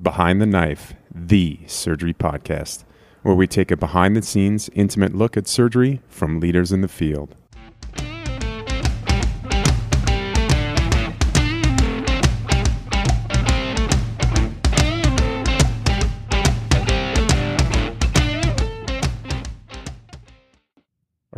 Behind the Knife, the surgery podcast, where we take a behind the scenes, intimate look at surgery from leaders in the field.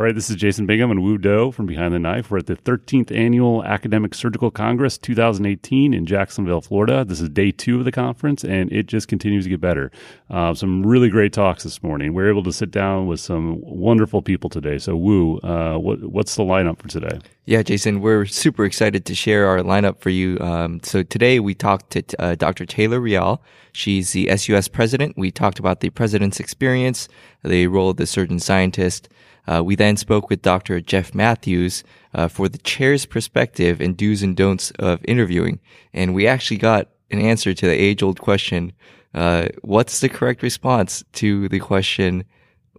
All right, this is Jason Bingham and Wu Do from Behind the Knife. We're at the 13th Annual Academic Surgical Congress 2018 in Jacksonville, Florida. This is day two of the conference, and it just continues to get better. Uh, some really great talks this morning. We're able to sit down with some wonderful people today. So, Wu, uh, what, what's the lineup for today? Yeah, Jason, we're super excited to share our lineup for you. Um, so today we talked to uh, Dr. Taylor Riall. She's the SUS president. We talked about the president's experience, the role of the surgeon scientist. Uh, we then spoke with Dr. Jeff Matthews uh, for the chair's perspective and do's and don'ts of interviewing. And we actually got an answer to the age old question uh, what's the correct response to the question,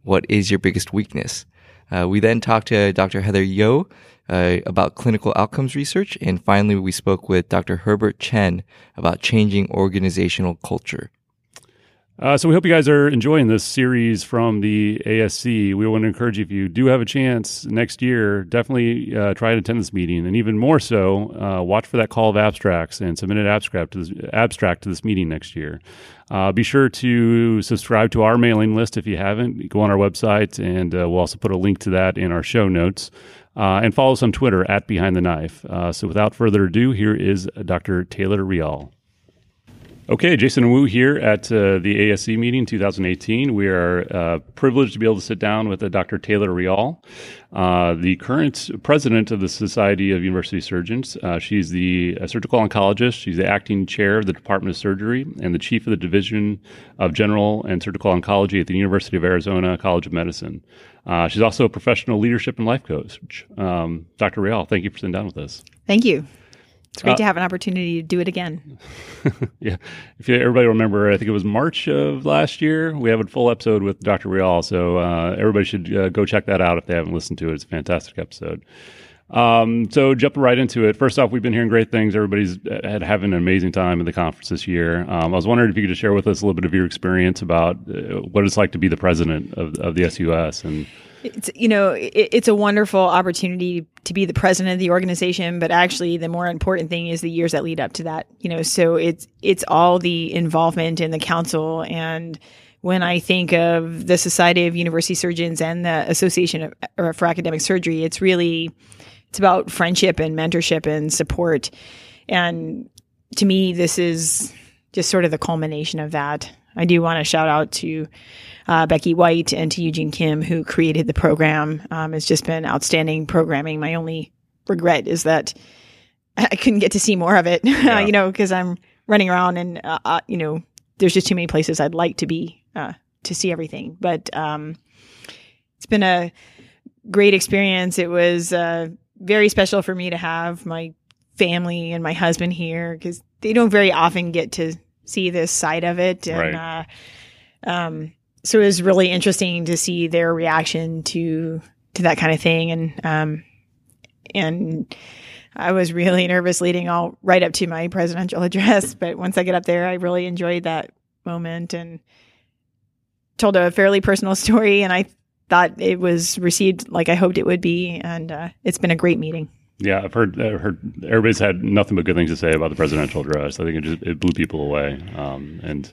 what is your biggest weakness? Uh, we then talked to Dr. Heather Yeo uh, about clinical outcomes research. And finally, we spoke with Dr. Herbert Chen about changing organizational culture. Uh, so we hope you guys are enjoying this series from the ASC. We want to encourage you if you do have a chance next year, definitely uh, try to attend this meeting, and even more so, uh, watch for that call of abstracts and submit an abstract to this, abstract to this meeting next year. Uh, be sure to subscribe to our mailing list if you haven't. Go on our website, and uh, we'll also put a link to that in our show notes. Uh, and follow us on Twitter at Behind the Knife. so without further ado, here is Dr. Taylor Riall. Okay, Jason Wu here at uh, the ASC meeting 2018. We are uh, privileged to be able to sit down with uh, Dr. Taylor Riall, uh, the current president of the Society of University Surgeons. Uh, she's the surgical oncologist. She's the acting chair of the Department of Surgery and the chief of the Division of General and Surgical Oncology at the University of Arizona College of Medicine. Uh, she's also a professional leadership and life coach. Um, Dr. Riall, thank you for sitting down with us. Thank you. It's great uh, to have an opportunity to do it again. yeah. If you, everybody remember, I think it was March of last year, we have a full episode with Dr. Riall. So uh, everybody should uh, go check that out if they haven't listened to it. It's a fantastic episode. Um, so jumping right into it. First off, we've been hearing great things. Everybody's uh, had having an amazing time at the conference this year. Um, I was wondering if you could just share with us a little bit of your experience about uh, what it's like to be the president of, of the SUS and it's you know it, it's a wonderful opportunity to be the president of the organization but actually the more important thing is the years that lead up to that you know so it's it's all the involvement in the council. And when i think of the society of university surgeons and the association of, uh, for academic surgery it's really it's about friendship and mentorship and support. And to me this is just sort of the culmination of that. I do want to shout out to uh, Becky White and to Eugene Kim, who created the program. Um, it's just been outstanding programming. My only regret is that I couldn't get to see more of it, yeah. you know, because I'm running around and, uh, uh, you know, there's just too many places I'd like to be uh, to see everything. But um, it's been a great experience. It was uh, very special for me to have my family and my husband here because they don't very often get to see this side of it. And, right. Uh, um, so it was really interesting to see their reaction to to that kind of thing and um and I was really nervous leading all right up to my presidential address, but once I get up there, I really enjoyed that moment and told a fairly personal story. And I thought it was received like I hoped it would be, and uh, it's been a great meeting. Yeah, I've heard, I've heard everybody's had nothing but good things to say about the presidential address. I think it just it blew people away, um, and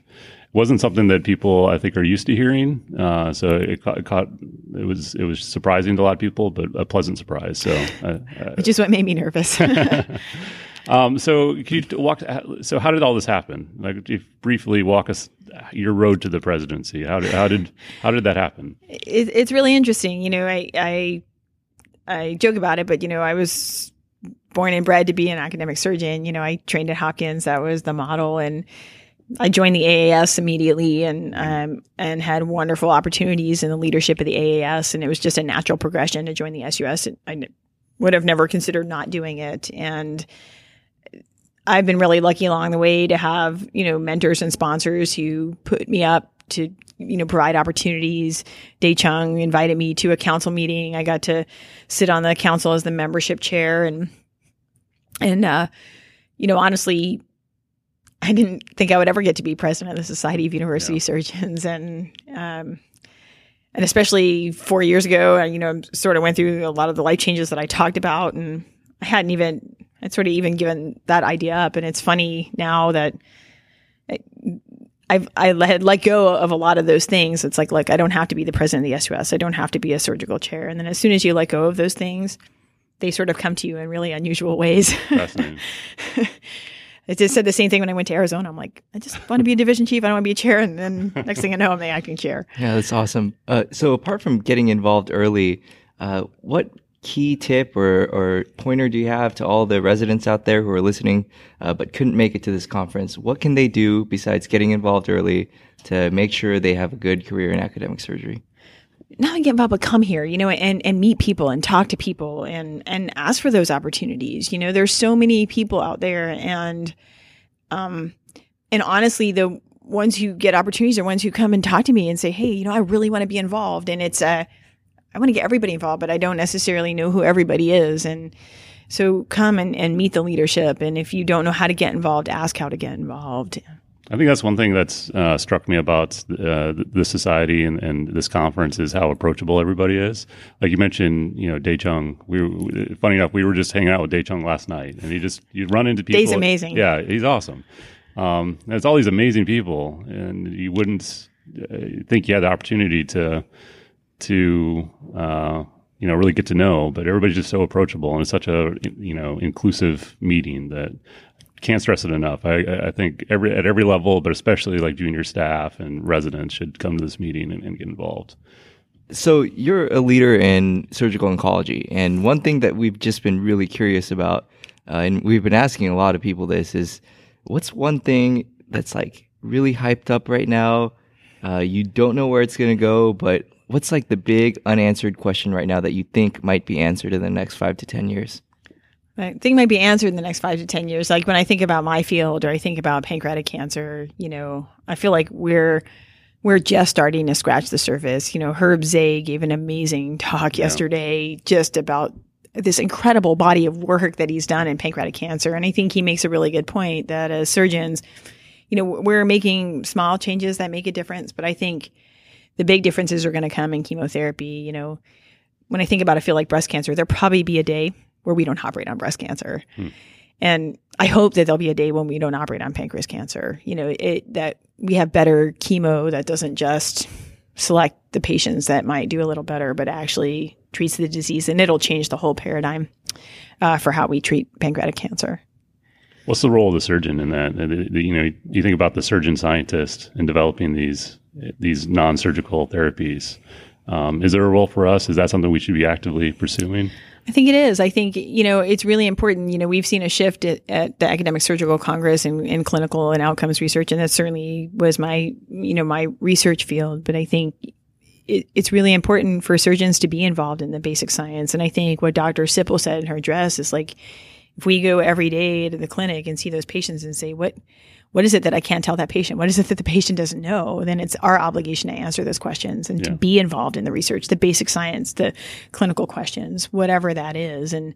wasn't something that people I think are used to hearing. Uh, so it caught, it caught, it was it was surprising to a lot of people, but a pleasant surprise. So uh, which is what made me nervous. um, so can you walk? So how did all this happen? Like, if briefly walk us your road to the presidency. How did how did how did that happen? It, it's really interesting. You know, I I I joke about it, but you know, I was born and bred to be an academic surgeon. You know, I trained at Hopkins. That was the model and I joined the AAS immediately and um, and had wonderful opportunities in the leadership of the AAS, and it was just a natural progression to join the SUS. I would have never considered not doing it, and I've been really lucky along the way to have you know mentors and sponsors who put me up to you know provide opportunities. Dai Chung invited me to a council meeting. I got to sit on the council as the membership chair, and and uh, you know honestly I didn't think I would ever get to be president of the Society of University yeah. Surgeons, and um, and especially four years ago, I, you know, sort of went through a lot of the life changes that I talked about, and I hadn't even, I'd sort of even given that idea up. And it's funny now that I've I had let go of a lot of those things. It's like, look, I don't have to be the president of the SUS. I don't have to be a surgical chair. And then as soon as you let go of those things, they sort of come to you in really unusual ways. I just said the same thing when I went to Arizona. I'm like, I just want to be a division chief. I don't want to be a chair. And then next thing I know, I'm the acting chair. Yeah, that's awesome. Uh, so apart from getting involved early, uh, what key tip or, or pointer do you have to all the residents out there who are listening uh, but couldn't make it to this conference? What can they do besides getting involved early to make sure they have a good career in academic surgery? Not get involved, but come here, you know, and, and meet people and talk to people and, and ask for those opportunities. You know, there's so many people out there and, um, and honestly, the ones who get opportunities are ones who come and talk to me and say, Hey, you know, I really want to be involved. And it's, uh, I want to get everybody involved, but I don't necessarily know who everybody is. And so come and, and meet the leadership. And if you don't know how to get involved, ask how to get involved. I think that's one thing that's uh, struck me about uh, the society and, and, this conference is how approachable everybody is. Like you mentioned, you know, Dai Chung. We funny enough, we were just hanging out with Dai Chung last night, and he just you run into people. He's amazing. Yeah, he's awesome. Um, there's all these amazing people, and you wouldn't uh, think you had the opportunity to to uh, you know really get to know, but everybody's just so approachable, and it's such a you know inclusive meeting that can't stress it enough. I, I, think every at every level, but especially like junior staff and residents should come to this meeting and, and, get involved. So you're a leader in surgical oncology, and one thing that we've just been really curious about, uh, and we've been asking a lot of people this is, what's one thing that's like really hyped up right now? Uh, you don't know where it's going to go, but what's like the big unanswered question right now that you think might be answered in the next five to ten years? I think might be answered in the next five to 10 years. Like when I think about my field or I think about pancreatic cancer, you know, I feel like we're, we're just starting to scratch the surface. You know, Herb Zeh gave an amazing talk yeah. yesterday just about this incredible body of work that he's done in pancreatic cancer. And I think he makes a really good point that as surgeons, you know, we're making small changes that make a difference, but I think the big differences are going to come in chemotherapy. You know, when I think about a field like breast cancer, there'll probably be a day where we don't operate on breast cancer. Hmm. And I hope that there'll be a day when we don't operate on pancreas cancer. You know, it, that we have better chemo that doesn't just select the patients that might do a little better, but actually treats the disease, and it'll change the whole paradigm uh, for how we treat pancreatic cancer. What's the role of the surgeon in that? You know, you think about the surgeon scientist in developing these these non-surgical therapies. Um, is there a role for us? Is that something we should be actively pursuing? I think it is. I think, you know, it's really important. You know, we've seen a shift at, at the Academic Surgical Congress in, in, clinical and outcomes research, and that certainly was my, you know, my research field. But I think it, it's really important for surgeons to be involved in the basic science. And I think what Dr. Sippel said in her address is like, if we go every day to the clinic and see those patients and say, what, what is it that I can't tell that patient? What is it that the patient doesn't know? Then it's our obligation to answer those questions and yeah. to be involved in the research, the basic science, the clinical questions, whatever that is. And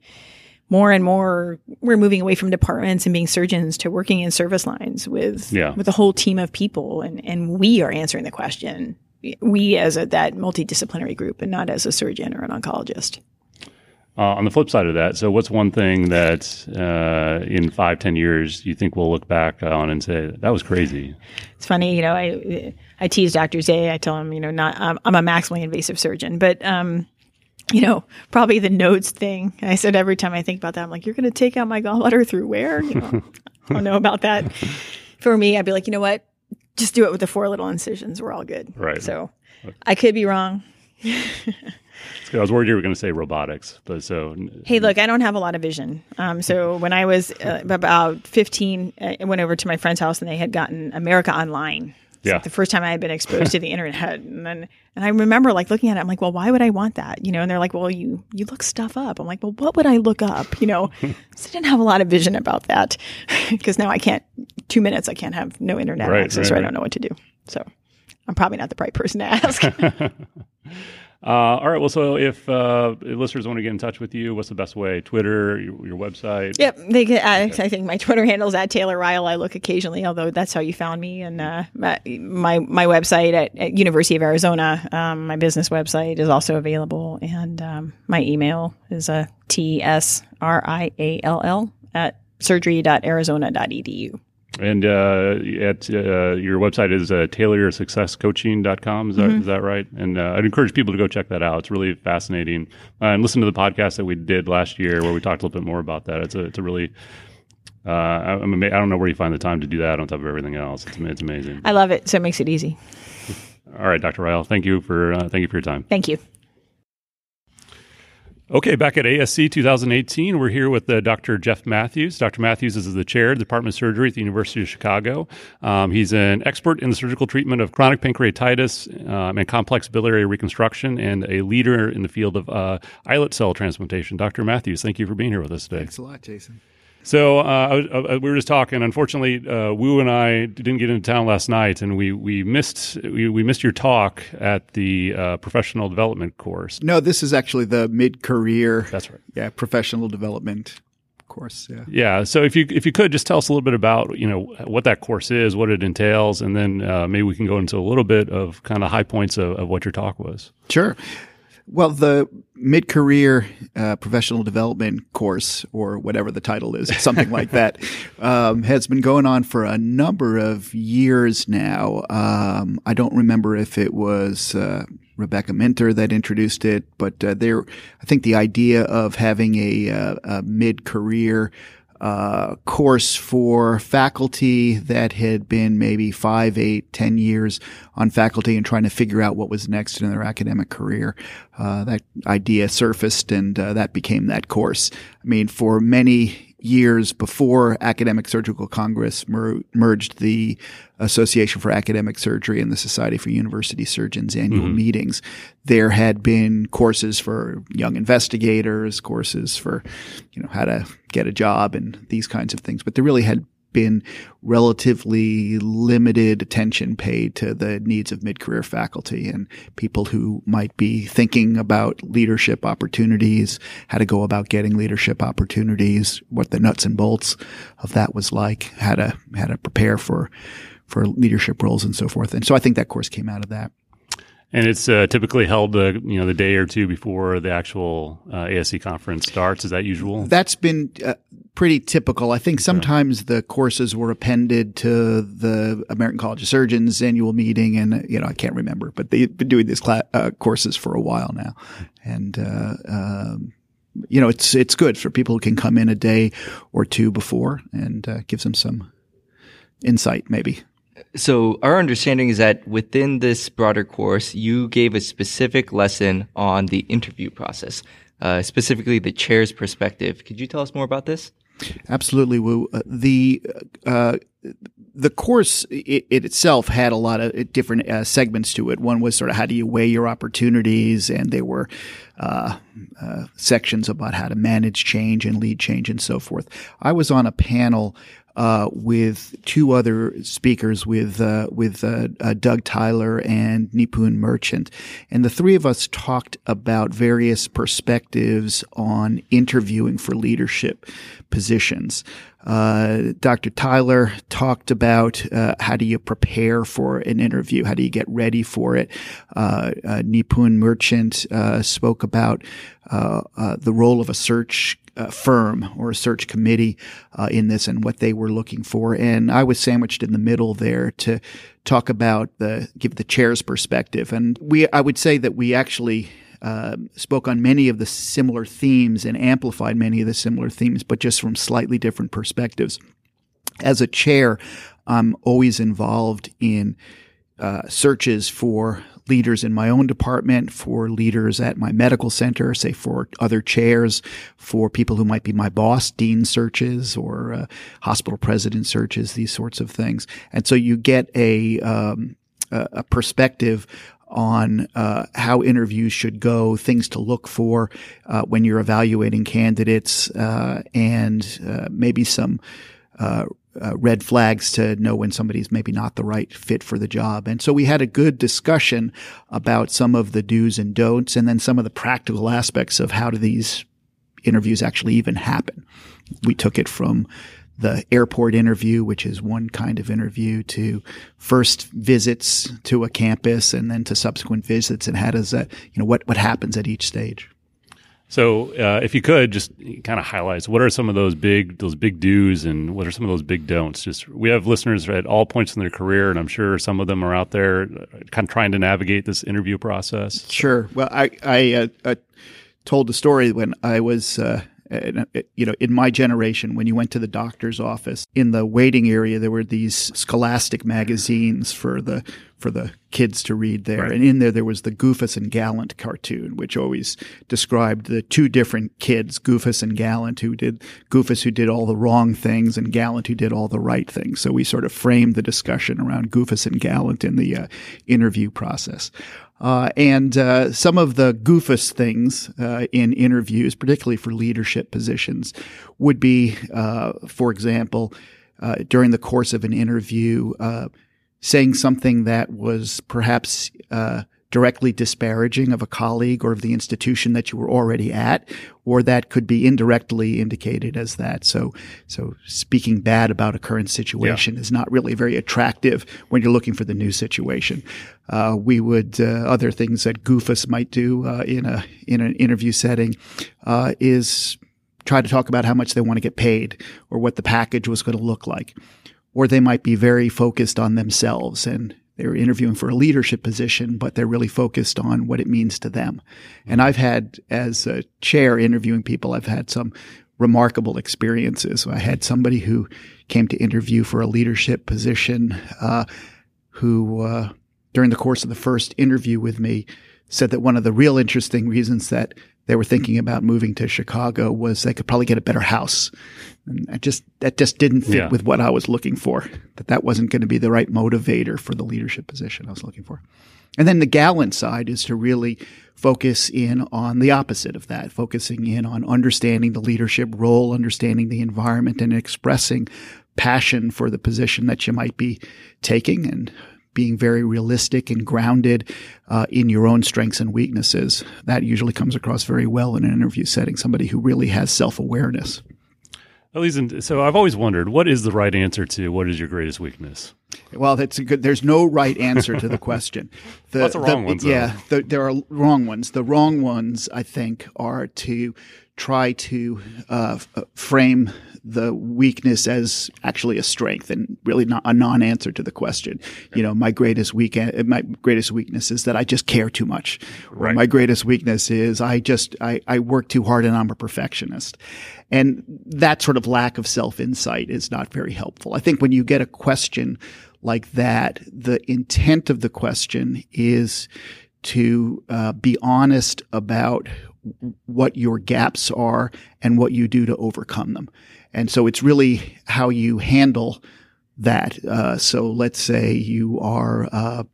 more and more, we're moving away from departments and being surgeons to working in service lines with, yeah. with a whole team of people. And, and we are answering the question. We as a, that multidisciplinary group and not as a surgeon or an oncologist. Uh, on the flip side of that, so what's one thing that uh, in five, ten years you think we'll look back on and say that was crazy? It's funny, you know. I I tease Dr. Zeh. I tell him, you know, not I'm, I'm a maximally invasive surgeon, but um, you know, probably the nodes thing. I said every time I think about that, I'm like, you're going to take out my gallbladder through where? You know, I don't know about that. For me, I'd be like, you know what? Just do it with the four little incisions. We're all good. Right. So I could be wrong. I was worried you were going to say robotics, but so. Hey, look, I don't have a lot of vision. Um, so when I was uh, about 15, I went over to my friend's house and they had gotten America Online. It's yeah. Like the first time I had been exposed to the internet, and then and I remember like looking at it. I'm like, well, why would I want that? You know, and they're like, well, you you look stuff up. I'm like, well, what would I look up? You know, so I didn't have a lot of vision about that because now I can't. Two minutes, I can't have no internet right, access, right, or I don't know what to do. So I'm probably not the right person to ask. Uh, all right. Well, so if uh, listeners want to get in touch with you, what's the best way? Twitter, your, your website? Yep. They can, I, I think my Twitter handle is at Taylor Riall. I look occasionally, although that's how you found me. And uh, my, my my website at, at University of Arizona, um, my business website is also available, and um, my email is a t s r i a l l at surgery.arizona.edu. And uh, at uh, your website is uh, taylorsuccesscoaching.com. Is that, Mm-hmm. is that right? And uh, I'd encourage people to go check that out. It's really fascinating. Uh, and listen to the podcast that we did last year where we talked a little bit more about that. It's a, it's a really, uh, I, ama- I don't know where you find the time to do that on top of everything else. It's, it's amazing. I love it, so it makes it easy. All right, Dr. Riall, thank you for uh, thank you for your time. Thank you. Okay, back at ASC 2018, we're here with uh, Dr. Jeff Matthews. Dr. Matthews is the chair of the Department of Surgery at the University of Chicago. Um, he's an expert in the surgical treatment of chronic pancreatitis um, and complex biliary reconstruction and a leader in the field of uh, islet cell transplantation. Dr. Matthews, thank you for being here with us today. Thanks a lot, Jason. So uh, I was, uh, we were just talking. Unfortunately, uh, Wu and I didn't get into town last night, and we we missed we, we missed your talk at the uh, professional development course. No, this is actually the mid-career, That's right. yeah, professional development course. Yeah. Yeah. So if you if you could just tell us a little bit about you know what that course is, what it entails, and then uh, maybe we can go into a little bit of kind of high points of, of what your talk was. Sure. Well, the mid-career uh, professional development course, or whatever the title is, something like that, um, has been going on for a number of years now. Um, I don't remember if it was uh, Rebecca Minter that introduced it, but uh, there, I think the idea of having a, uh, a mid-career uh, course for faculty that had been maybe five, eight, ten years on faculty and trying to figure out what was next in their academic career. Uh, that idea surfaced and uh, that became that course. I mean, for many years before Academic Surgical Congress mer- merged the Association for Academic Surgery and the Society for University Surgeons annual mm-hmm. meetings, there had been courses for young investigators, courses for, you know, how to get a job and these kinds of things. But there really had been relatively limited attention paid to the needs of mid-career faculty and people who might be thinking about leadership opportunities, how to go about getting leadership opportunities, what the nuts and bolts of that was like, how to how to prepare for for leadership roles and so forth. And so I think that course came out of that. And it's uh, typically held, uh, you know, the day or two before the actual uh, ASC conference starts. Is that usual? That's been uh, pretty typical. I think sometimes the courses were appended to the American College of Surgeons annual meeting, and you know I can't remember, but they've been doing these cla- uh, courses for a while now, and. Uh, um, you know, it's it's good for people who can come in a day or two before and uh, gives them some insight, maybe. So our understanding is that within this broader course, you gave a specific lesson on the interview process, uh, specifically the chair's perspective. Could you tell us more about this? Absolutely. Uh, the uh, the course it, it itself had a lot of different uh, segments to it. One was sort of how do you weigh your opportunities, and there were uh, uh, sections about how to manage change and lead change and so forth. I was on a panel uh, with two other speakers, with uh, with uh, uh, Doug Tyler and Nipun Merchant, and the three of us talked about various perspectives on interviewing for leadership positions. Uh, Dr. Tyler talked about uh, how do you prepare for an interview, how do you get ready for it. Uh, Nipun Merchant spoke about the role of a search uh, firm or a search committee uh, in this and what they were looking for. And I was sandwiched in the middle there to talk about the give the chair's perspective. And we, I would say that we actually. Uh, spoke on many of the similar themes and amplified many of the similar themes, but just from slightly different perspectives. As a chair, I'm always involved in uh, searches for leaders in my own department, for leaders at my medical center, say for other chairs, for people who might be my boss, dean searches or uh, hospital president searches, these sorts of things. And so you get a, um, a perspective on uh, how interviews should go, things to look for uh, when you're evaluating candidates, uh, and maybe some uh, red flags to know when somebody's maybe not the right fit for the job. And so we had a good discussion about some of the do's and don'ts and then some of the practical aspects of how do these interviews actually even happen. We took it from the airport interview, which is one kind of interview, to first visits to a campus and then to subsequent visits. And how does that, you know, what, what happens at each stage? So, uh, if you could just kind of highlight what are some of those big those big do's and what are some of those big don'ts? Just we have listeners at all points in their career, and I'm sure some of them are out there uh, kind of trying to navigate this interview process. Sure. Well, I I uh, uh, told the story when I was uh, you know, in my generation, when you went to the doctor's office, in the waiting area, there were these scholastic magazines for the for the kids to read there, right. and in there there was the Goofus and Gallant cartoon, which always described the two different kids, Goofus and Gallant, who did Goofus who did all the wrong things, and Gallant who did all the right things. So we sort of framed the discussion around Goofus and Gallant in the uh, interview process. Uh, and uh, some of the goofus things uh, in interviews, particularly for leadership positions, would be, uh, for example, uh, during the course of an interview, uh, saying something that was perhaps directly disparaging of a colleague or of the institution that you were already at, or that could be indirectly indicated as that. So, so speaking bad about a current situation yeah. is not really very attractive when you're looking for the new situation. Uh, we would uh, other things that Goofus might do uh, in a in an interview setting uh, is try to talk about how much they want to get paid or what the package was going to look like. Or they might be very focused on themselves and they're interviewing for a leadership position, but they're really focused on what it means to them. And I've had, as a chair interviewing people, I've had some remarkable experiences. I had somebody who came to interview for a leadership position, uh, who, uh, during the course of the first interview with me, said that one of the real interesting reasons that they were thinking about moving to Chicago was they could probably get a better house. And I just that just didn't fit yeah. with what I was looking for. That that wasn't going to be the right motivator for the leadership position I was looking for. And then the gallant side is to really focus in on the opposite of that, focusing in on understanding the leadership role, understanding the environment, and expressing passion for the position that you might be taking and being very realistic and grounded uh, in your own strengths and weaknesses. That usually comes across very well in an interview setting, somebody who really has self awareness. So I've always wondered, what is the right answer to what is your greatest weakness? Well, that's a good. There's no right answer to the question. The, Lots of wrong the, ones. Yeah, the, there are wrong ones. The wrong ones, I think, are to try to uh, frame the weakness as actually a strength and really not a non-answer to the question. You know, my greatest weak my greatest weakness is that I just care too much. Right. my greatest weakness is I just I, I work too hard and I'm a perfectionist. And that sort of lack of self-insight is not very helpful. I think when you get a question like that, the intent of the question is to uh, be honest about what your gaps are and what you do to overcome them. And so it's really how you handle that. Uh, so let's say you are uh,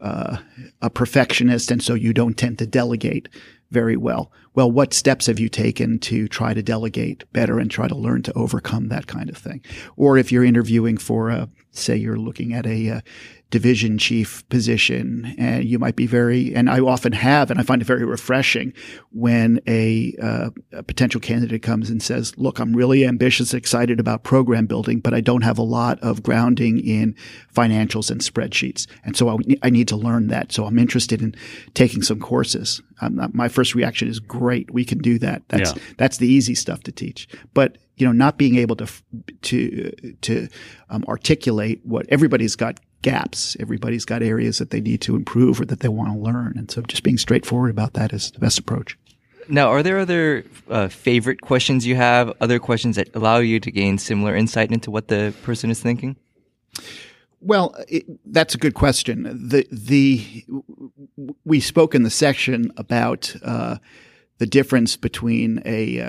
uh, a perfectionist and so you don't tend to delegate very well. Well, what steps have you taken to try to delegate better and try to learn to overcome that kind of thing? Or if you're interviewing for a, say you're looking at a, uh, division chief position. And you might be very, and I often have, and I find it very refreshing when a, uh, a, potential candidate comes and says, look, I'm really ambitious, excited about program building, but I don't have a lot of grounding in financials and spreadsheets. And so I, I need to learn that. So I'm interested in taking some courses. Um, my first reaction is great. We can do that. That's, yeah. that's the easy stuff to teach. But you know, not being able to to to um, articulate what everybody's got gaps. Everybody's got areas that they need to improve or that they want to learn. And so just being straightforward about that is the best approach. Now, are there other uh, favorite questions you have, other questions that allow you to gain similar insight into what the person is thinking? Well, it, that's a good question. The the we spoke in the section about uh, the difference between a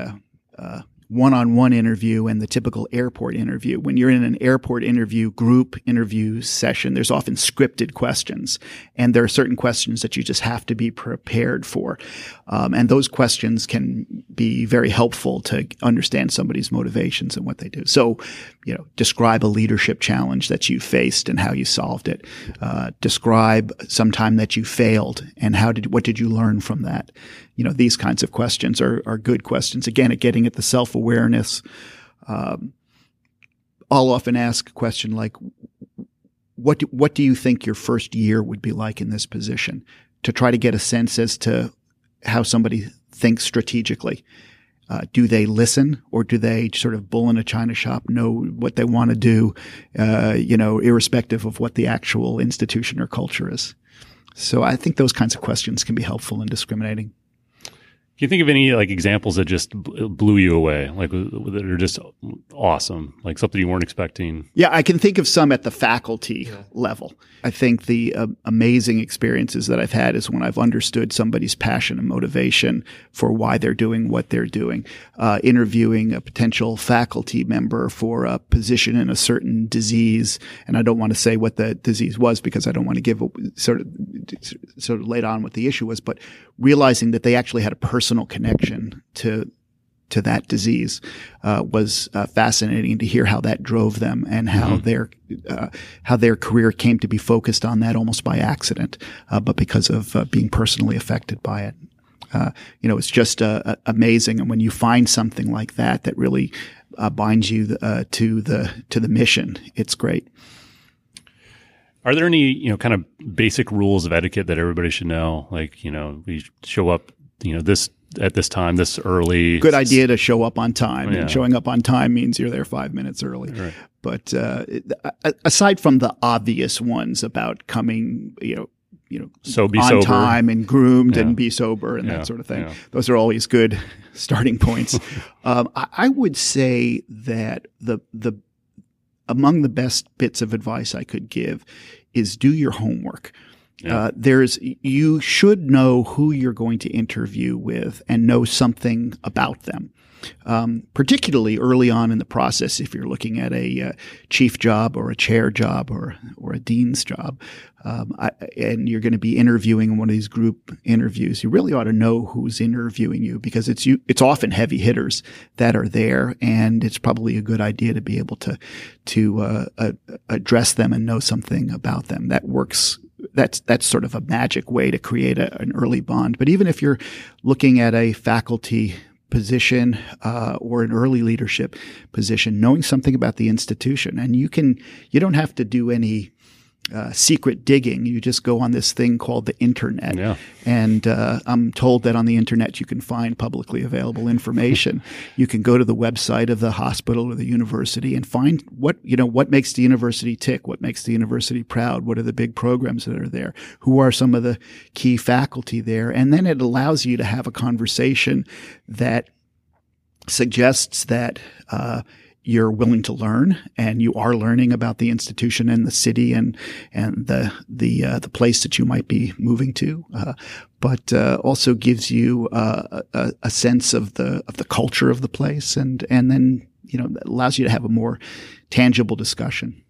uh, uh, one-on-one interview and the typical airport interview. When you're in an airport interview, group interview session, there's often scripted questions, and there are certain questions that you just have to be prepared for, um, and those questions can be very helpful to understand somebody's motivations and what they do. So, you know, describe a leadership challenge that you faced and how you solved it. Uh, describe some time that you failed and how did what did you learn from that you know, these kinds of questions are, are good questions. Again, at getting at the self awareness. Um, I'll often ask a question like, what do, what do you think your first year would be like in this position? To try to get a sense as to how somebody thinks strategically. Uh, do they listen or do they sort of bull in a china shop, know what they want to do, uh, you know, irrespective of what the actual institution or culture is? So I think those kinds of questions can be helpful in discriminating. Can you think of any like examples that just blew you away, like that are just awesome, like something you weren't expecting? Yeah, I can think of some at the faculty yeah. level. I think the uh, amazing experiences that I've had is when I've understood somebody's passion and motivation for why they're doing what they're doing. Uh, interviewing a potential faculty member for a position in a certain disease, and I don't want to say what the disease was because I don't want to give a, sort of sort of laid on what the issue was, but realizing that they actually had a personal connection to to that disease uh, was uh, fascinating to hear how that drove them and how mm-hmm. their uh, how their career came to be focused on that almost by accident, uh, but because of uh, being personally affected by it. Uh, you know, it's just amazing, and when you find something like that that really binds you to the to the mission, it's great. Are there any, you know, kind of basic rules of etiquette that everybody should know? Like, you know, we show up, you know, this at this time, this early. Good idea to show up on time. Yeah. And showing up on time means you're there five minutes early. Right. But uh, aside from the obvious ones about coming, you know, you know, so be on sober. time and groomed yeah. and be sober and yeah. that sort of thing. Those are always good starting points. um, I, I would say that the the among the best bits of advice I could give is do your homework. Yeah. Uh, there's you should know who you're going to interview with and know something about them. Um, particularly early on in the process, if you're looking at a uh, chief job or a chair job or or a dean's job, um, I, and you're going to be interviewing in one of these group interviews, you really ought to know who's interviewing you because it's you. It's often heavy hitters that are there, and it's probably a good idea to be able to to uh, uh, address them and know something about them. That works that's that's sort of a magic way to create a, an early bond. But even if you're looking at a faculty position uh, or an early leadership position, knowing something about the institution, and you can you don't have to do any uh, secret digging. You just go on this thing called the internet. Yeah. And uh, I'm told that on the internet you can find publicly available information. you can go to the website of the hospital or the university and find what, you know, what makes the university tick, what makes the university proud, what are the big programs that are there, who are some of the key faculty there. And then it allows you to have a conversation that suggests that, uh, you're willing to learn and you are learning about the institution and the city and and the the uh, the place that you might be moving to, uh, but uh, also gives you uh, a, a, sense of the of the culture of the place and and then you know allows you to have a more tangible discussion.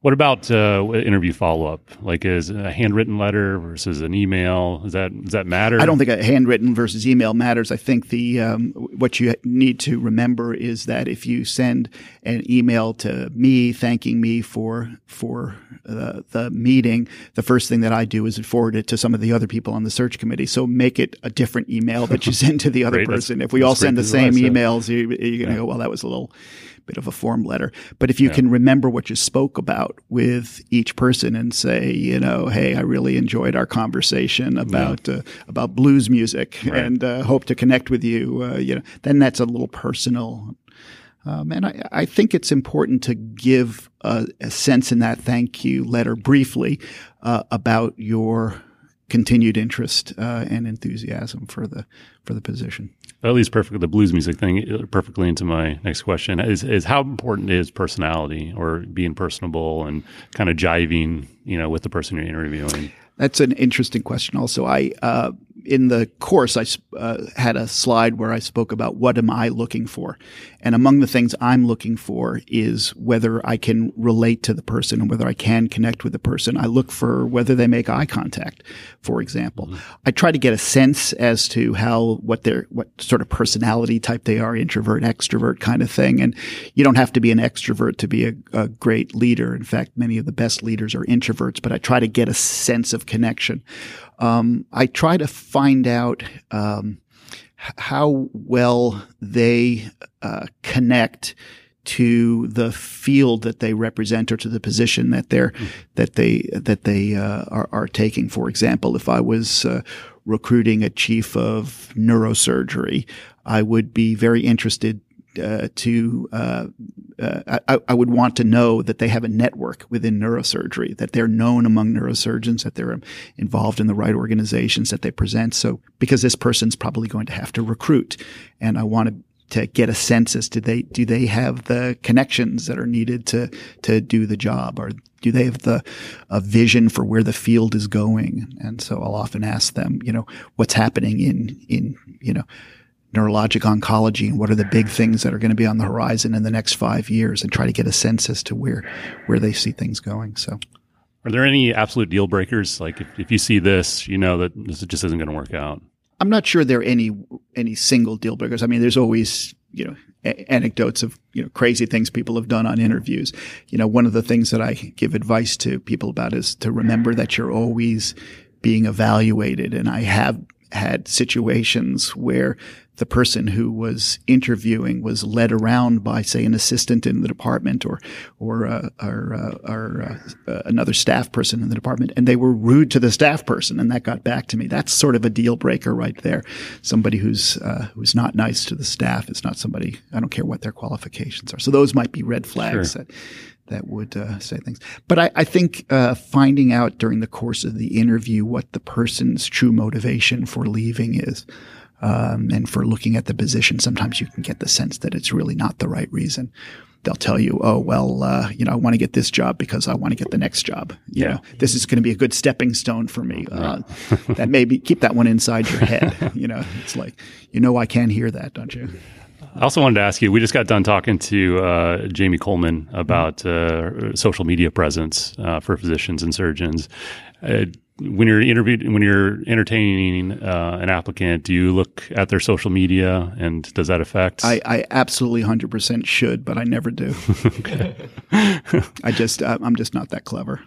What about uh, interview follow up? Like, is a handwritten letter versus an email? Does that does that matter? I don't think a handwritten versus email matters. I think the um, what you need to remember is that if you send an email to me thanking me for for uh, the meeting, the first thing that I do is forward it to some of the other people on the search committee. So make it a different email that you send to the other person. If we all send the same emails, you, are going to go, well, that was a little bit of a form letter. But if you yeah. can remember what you spoke about with each person and say, you know, hey, I really enjoyed our conversation about yeah. uh, about blues music right. and uh, hope to connect with you, uh, you know, then that's a little personal. Um, and I, I, think it's important to give a, a, sense in that thank you letter briefly uh, about your continued interest uh, and enthusiasm for the for the position. At least perfect the blues music thing uh, perfectly into my next question is is how important is personality or being personable and kind of jiving you know with the person you're interviewing. That's an interesting question. Also, I uh, in the course, I uh, had a slide where I spoke about what am I looking for, and among the things I'm looking for is whether I can relate to the person and whether I can connect with the person. I look for whether they make eye contact, for example. Mm-hmm. I try to get a sense as to how what their what sort of personality type they are, introvert, extrovert kind of thing. And you don't have to be an extrovert to be a, a great leader. In fact, many of the best leaders are introverts. But I try to get a sense of connection. Um, I try to find out. Um, how well they uh, connect to the field that they represent or to the position that they're mm. that they that they uh, are, are taking. For example, if I was uh, recruiting a chief of neurosurgery, I would be very interested uh, to uh, uh, I, I, would want to know that they have a network within neurosurgery, that they're known among neurosurgeons, that they're involved in the right organizations that they present. So because this person's probably going to have to recruit, and I want to to get a sense as to they do they have the connections that are needed to to do the job or do they have the a vision for where the field is going and so I'll often ask them you know what's happening in in you know neurologic oncology and what are the big things that are going to be on the horizon in the next five years and try to get a sense as to where where they see things going. So are there any absolute deal breakers? Like if, if you see this, you know that this just isn't going to work out. I'm not sure there are any any single deal breakers. I mean, there's always you know a- anecdotes of you know crazy things people have done on interviews. You know, one of the things that I give advice to people about is to remember that you're always being evaluated. And I have had situations where the person who was interviewing was led around by, say, an assistant in the department or or uh, or, uh, or uh, uh, another staff person in the department, and they were rude to the staff person, and that got back to me. That's sort of a deal breaker right there. Somebody who's uh, who's not nice to the staff is not somebody. I don't care what their qualifications are. So those might be red flags sure. that that would uh, say things. But I, I think uh, finding out during the course of the interview what the person's true motivation for leaving is um, and for looking at the position, sometimes you can get the sense that it's really not the right reason. They'll tell you, "Oh, well, uh, you know, I want to get this job because I want to get the next job. You yeah. know, this is going to be a good stepping stone for me." Uh, that maybe keep that one inside your head. you know, it's like, you know, I can hear that, don't you? I also wanted to ask you. We just got done talking to uh, Jamie Coleman about uh, social media presence uh, for physicians and surgeons. Uh, when you're interviewed, when you're entertaining uh, an applicant, do you look at their social media, and does that affect? I, I absolutely hundred percent should, but I never do. I just I'm just not that clever.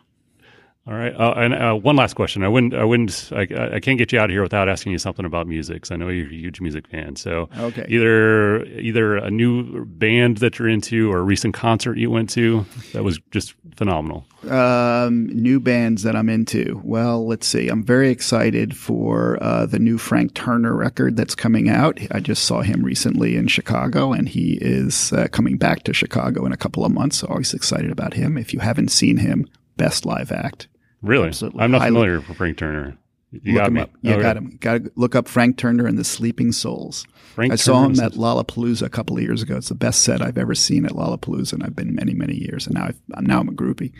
All right, uh, and uh, one last question. I wouldn't, I wouldn't, I, I, can't get you out of here without asking you something about music. Because I know you're a huge music fan. So, okay. either either a new band that you're into, or a recent concert you went to that was just phenomenal. Um, new bands that I'm into. Well, let's see. I'm very excited for uh, the new Frank Turner record that's coming out. I just saw him recently in Chicago, and he is uh, coming back to Chicago in a couple of months. So, always excited about him. If you haven't seen him, best live act. Really? Absolutely. I'm not Highly. familiar with Frank Turner. You look got me. Up. Yeah, oh, got him. Got to look up Frank Turner and the Sleeping Souls. Frank I saw him at Lollapalooza a couple of years ago. It's the best set I've ever seen at Lollapalooza, and I've been many, many years. And now i am now I'm a groupie.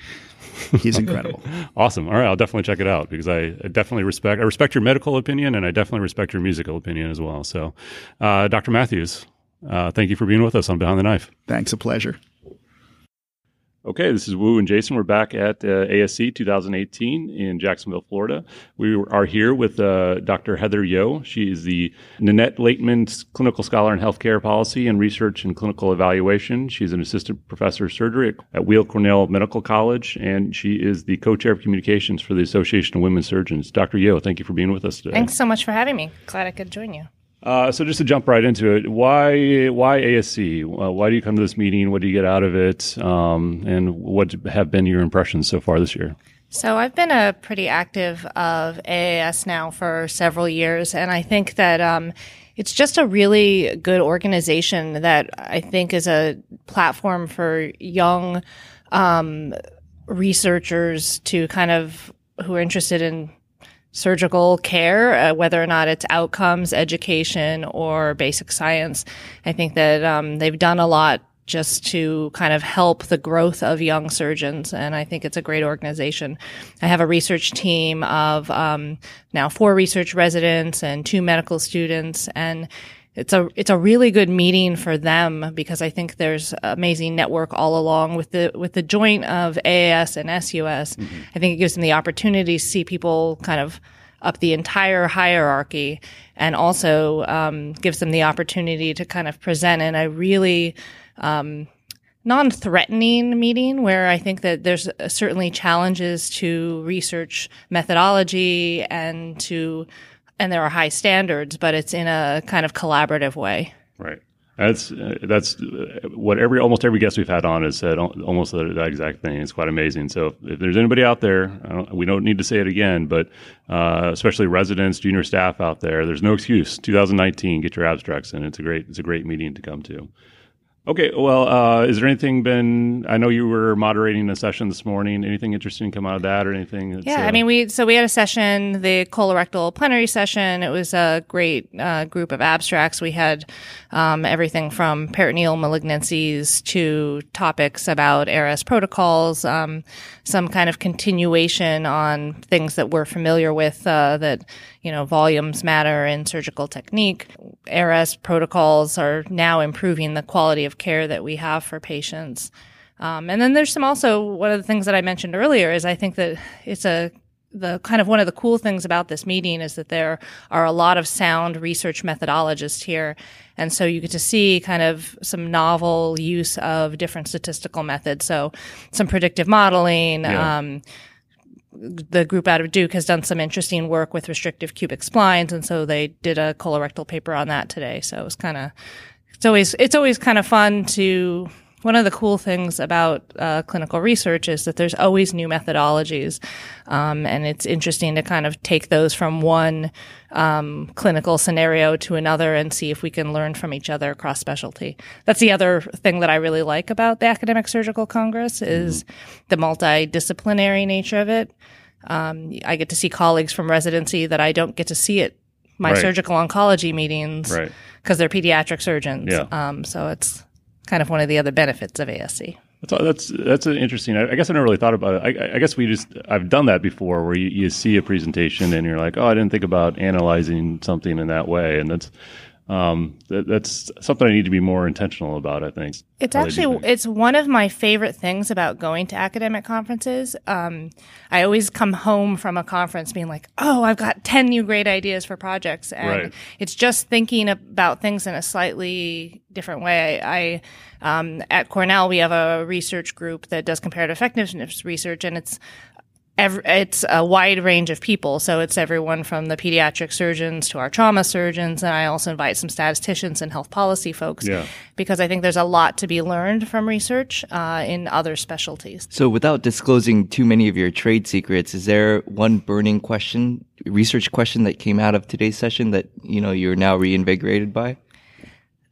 He's incredible. awesome. All right, I'll definitely check it out because I, I, definitely respect I respect your medical opinion, and I definitely respect your musical opinion as well. So, uh, Dr. Matthews, uh, thank you for being with us on Behind the Knife. Thanks, a pleasure. Okay, this is Wu and Jason. We're back at uh, ASC 2018 in Jacksonville, Florida. We are here with uh, Dr. Heather Yeo. She is the Nanette Laitman Clinical Scholar in Healthcare Policy and Research and Clinical Evaluation. She's an assistant professor of surgery at, Weill Cornell Medical College, and she is the co-chair of communications for the Association of Women Surgeons. Dr. Yeo, thank you for being with us today. Thanks so much for having me. Glad I could join you. Uh, so just to jump right into it, why why ASC? Uh, why do you come to this meeting? What do you get out of it? Um, and what have been your impressions so far this year? So I've been a pretty active of AAS now for several years, and I think that um, it's just a really good organization that I think is a platform for young um, researchers to kind of who are interested in surgical care, uh, whether or not it's outcomes, education, or basic science. I think that um, they've done a lot just to kind of help the growth of young surgeons. And I think it's a great organization. I have a research team of um, now four research residents and two medical students, and it's a it's a really good meeting for them because I think there's amazing network all along with the with the joint of AAS and SUS. Mm-hmm. I think it gives them the opportunity to see people kind of up the entire hierarchy and also um, gives them the opportunity to kind of present in a really um, non-threatening meeting where I think that there's certainly challenges to research methodology and to and there are high standards, but it's in a kind of collaborative way. Right. That's uh, that's uh, what every almost every guest we've had on has said almost that, exact thing. It's quite amazing. So if there's anybody out there, don't, we don't need to say it again, but uh, especially residents, junior staff out there, there's no excuse. 2019, get your abstracts in. It's a great it's a great meeting to come to. Okay, well, uh, is there anything been? I know you were moderating a session this morning. Anything interesting come out of that, or anything? Yeah, uh, I mean, we so we had a session, the colorectal plenary session. It was a great uh, group of abstracts. We had um, everything from peritoneal malignancies to topics about ERAS protocols, um, some kind of continuation on things that we're familiar with uh, that you know, volumes matter in surgical technique. ERAS protocols are now improving the quality of care that we have for patients. Um, and then there's some also one of the things that I mentioned earlier is I think that it's a the kind of one of the cool things about this meeting is that there are a lot of sound research methodologists here. And so you get to see kind of some novel use of different statistical methods. So some predictive modeling, yeah. um, the group out of Duke has done some interesting work with restrictive cubic splines, and so they did a colorectal paper on that today. So it was kind of it's always it's always kind of fun to. One of the cool things about uh, clinical research is that there's always new methodologies, um, and it's interesting to kind of take those from one um, clinical scenario to another and see if we can learn from each other across specialty. That's the other thing that I really like about the Academic Surgical Congress is mm-hmm. the multidisciplinary nature of it. Um, I get to see colleagues from residency that I don't get to see at my right. surgical oncology meetings because right. they're pediatric surgeons. Yeah. Um, so it's kind of one of the other benefits of ASC. That's that's that's an interesting. I, guess I never really thought about it. I, I, guess we just I've done that before, where you, you see a presentation and you're like, oh, I didn't think about analyzing something in that way, and that's um, that, that's something I need to be more intentional about. I think it's actually it's one of my favorite things about going to academic conferences. Um, I always come home from a conference being like, "Oh, I've got ten new great ideas for projects," and right. it's just thinking about things in a slightly different way. I um, at Cornell we have a research group that does comparative effectiveness research, and it's every, it's a wide range of people. So it's everyone from the pediatric surgeons to our trauma surgeons. And I also invite some statisticians and health policy folks yeah. because I think there's a lot to be learned from research uh, in other specialties. So without disclosing too many of your trade secrets, is there one burning question, research question that came out of today's session that, you know, you're now reinvigorated by?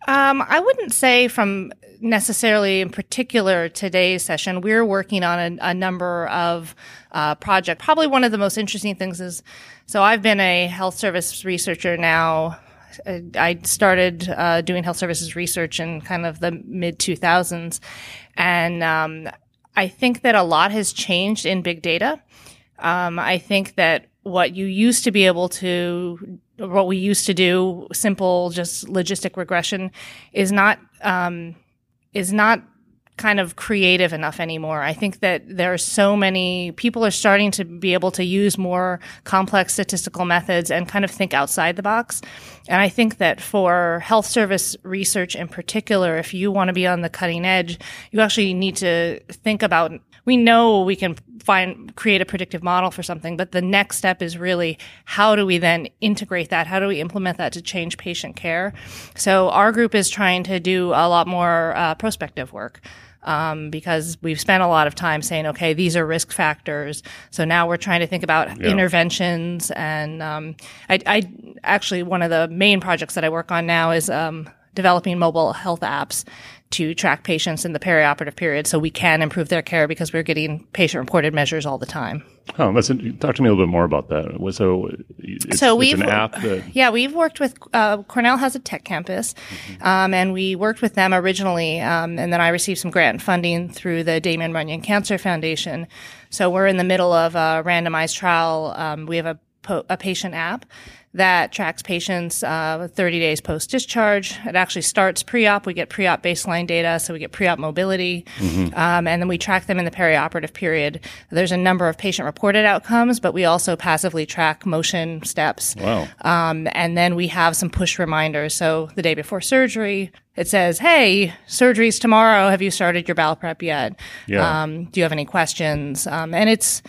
Um, I wouldn't say from necessarily in particular today's session. We're working on a, a number of uh, projects. Probably one of the most interesting things is so I've been a health service researcher now. I started uh, doing health services research in kind of the mid 2000s. And um, I think that a lot has changed in big data. Um, I think that what you used to be able to what we used to do, simple, just logistic regression, is not um, is not kind of creative enough anymore. I think that there are so many people are starting to be able to use more complex statistical methods and kind of think outside the box. And I think that for health service research in particular, if you want to be on the cutting edge, you actually need to think about we know we can find create a predictive model for something but the next step is really how do we then integrate that how do we implement that to change patient care so our group is trying to do a lot more uh, prospective work um, because we've spent a lot of time saying, okay, these are risk factors. So now we're trying to think about yeah. interventions. And um, I, I, actually one of the main projects that I work on now is um, developing mobile health apps to track patients in the perioperative period so we can improve their care because we're getting patient reported measures all the time. Oh, that's talk to me a little bit more about that. So, it's, so we've it's an app that yeah we've worked with uh, Cornell has a tech campus, mm-hmm. um, and we worked with them originally, um, and then I received some grant funding through the Damon Runyon Cancer Foundation. So we're in the middle of a randomized trial. Um, we have a po- a patient app that tracks patients uh, 30 days post discharge. It actually starts pre op. We get pre op baseline data, so we get pre op mobility, mm-hmm. um, and then we track them in the perioperative period. There's a number of patient reported outcomes, but we also passively track motion steps. Wow. Um, and then we have some push reminders. So the day before surgery, it says, "Hey, surgery's tomorrow. Have you started your bowel prep yet? Yeah. Um, do you have any questions?" Um, and it's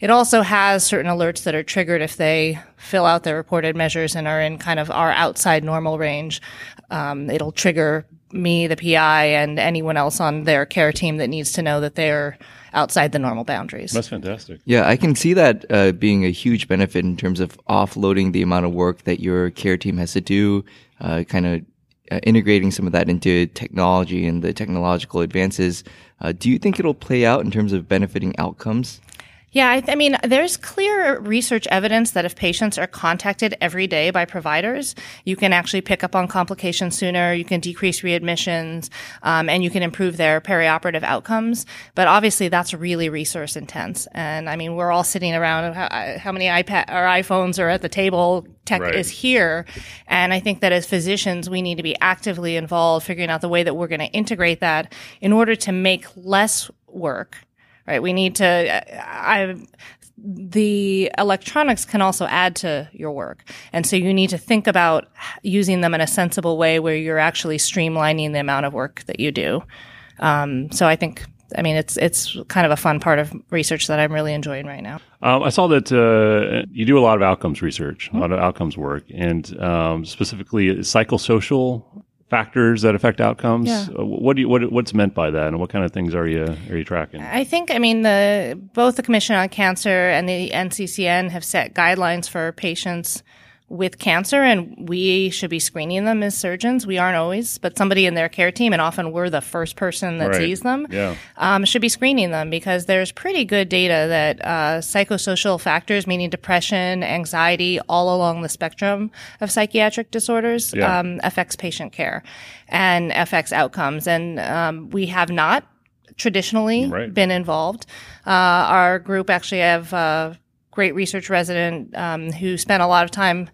it also has certain alerts that are triggered if they fill out their reported measures and are in kind of our outside normal range. Um, it'll trigger me, the PI, and anyone else on their care team that needs to know that they're outside the normal boundaries. That's fantastic. Yeah, I can see that uh, being a huge benefit in terms of offloading the amount of work that your care team has to do, uh, kind of uh, integrating some of that into technology and the technological advances. Uh, do you think it'll play out in terms of benefiting outcomes? Yeah, I, th- I, mean, there's clear research evidence that if patients are contacted every day by providers, you can actually pick up on complications sooner, you can decrease readmissions, um, and you can improve their perioperative outcomes. But obviously, that's really resource intense. And I mean, we're all sitting around. How, how many iPad or iPhones are at the table? Tech right. is here, and I think that as physicians, we need to be actively involved, figuring out the way that we're going to integrate that in order to make less work right? We need to, I, the electronics can also add to your work. And so you need to think about using them in a sensible way where you're actually streamlining the amount of work that you do. Um, so I think, I mean, it's, it's kind of a fun part of research that I'm really enjoying right now. Um, I saw that uh, you do a lot of outcomes research, a lot of outcomes work, and um, specifically psychosocial factors that affect outcomes. Yeah. Uh, what do you what what's meant by that, and what kind of things are you are you tracking? I think I mean the both the Commission on Cancer and the NCCN have set guidelines for patients with cancer and we should be screening them as surgeons. We aren't always, but somebody in their care team, and often we're the first person that right. sees them, yeah. um, should be screening them because there's pretty good data that uh, psychosocial factors, meaning depression, anxiety, all along the spectrum of psychiatric disorders, yeah. um, affects patient care and affects outcomes. And um, we have not traditionally right. been involved. Uh, our group actually have uh, great research resident um, who spent a lot of time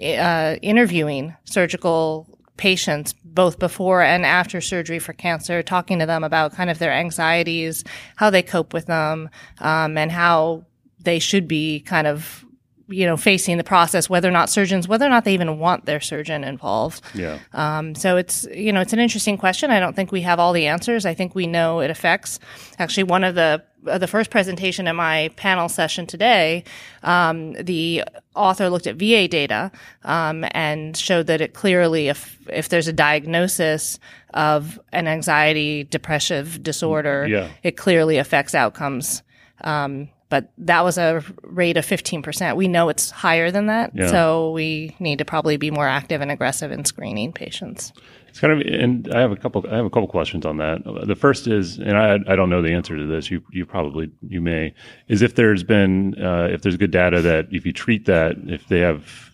uh, interviewing surgical patients both before and after surgery for cancer, talking to them about kind of their anxieties, how they cope with them, um, and how they should be kind of you know, facing the process, whether or not surgeons, whether or not they even want their surgeon involved. Yeah. Um, so it's, you know, it's an interesting question. I don't think we have all the answers. I think we know it affects. Actually, one of the the first presentation in my panel session today, um, the author looked at VA data um, and showed that it clearly, if if there's a diagnosis of an anxiety depressive disorder, yeah. it clearly affects outcomes. Um, but that was a rate of 15%. We know it's higher than that. Yeah. So we need to probably be more active and aggressive in screening patients. It's kind of, and I have a couple, I have a couple questions on that. The first is, and I, I don't know the answer to this. You, you probably, you may, is if there's been, uh, if there's good data that if you treat that, if they have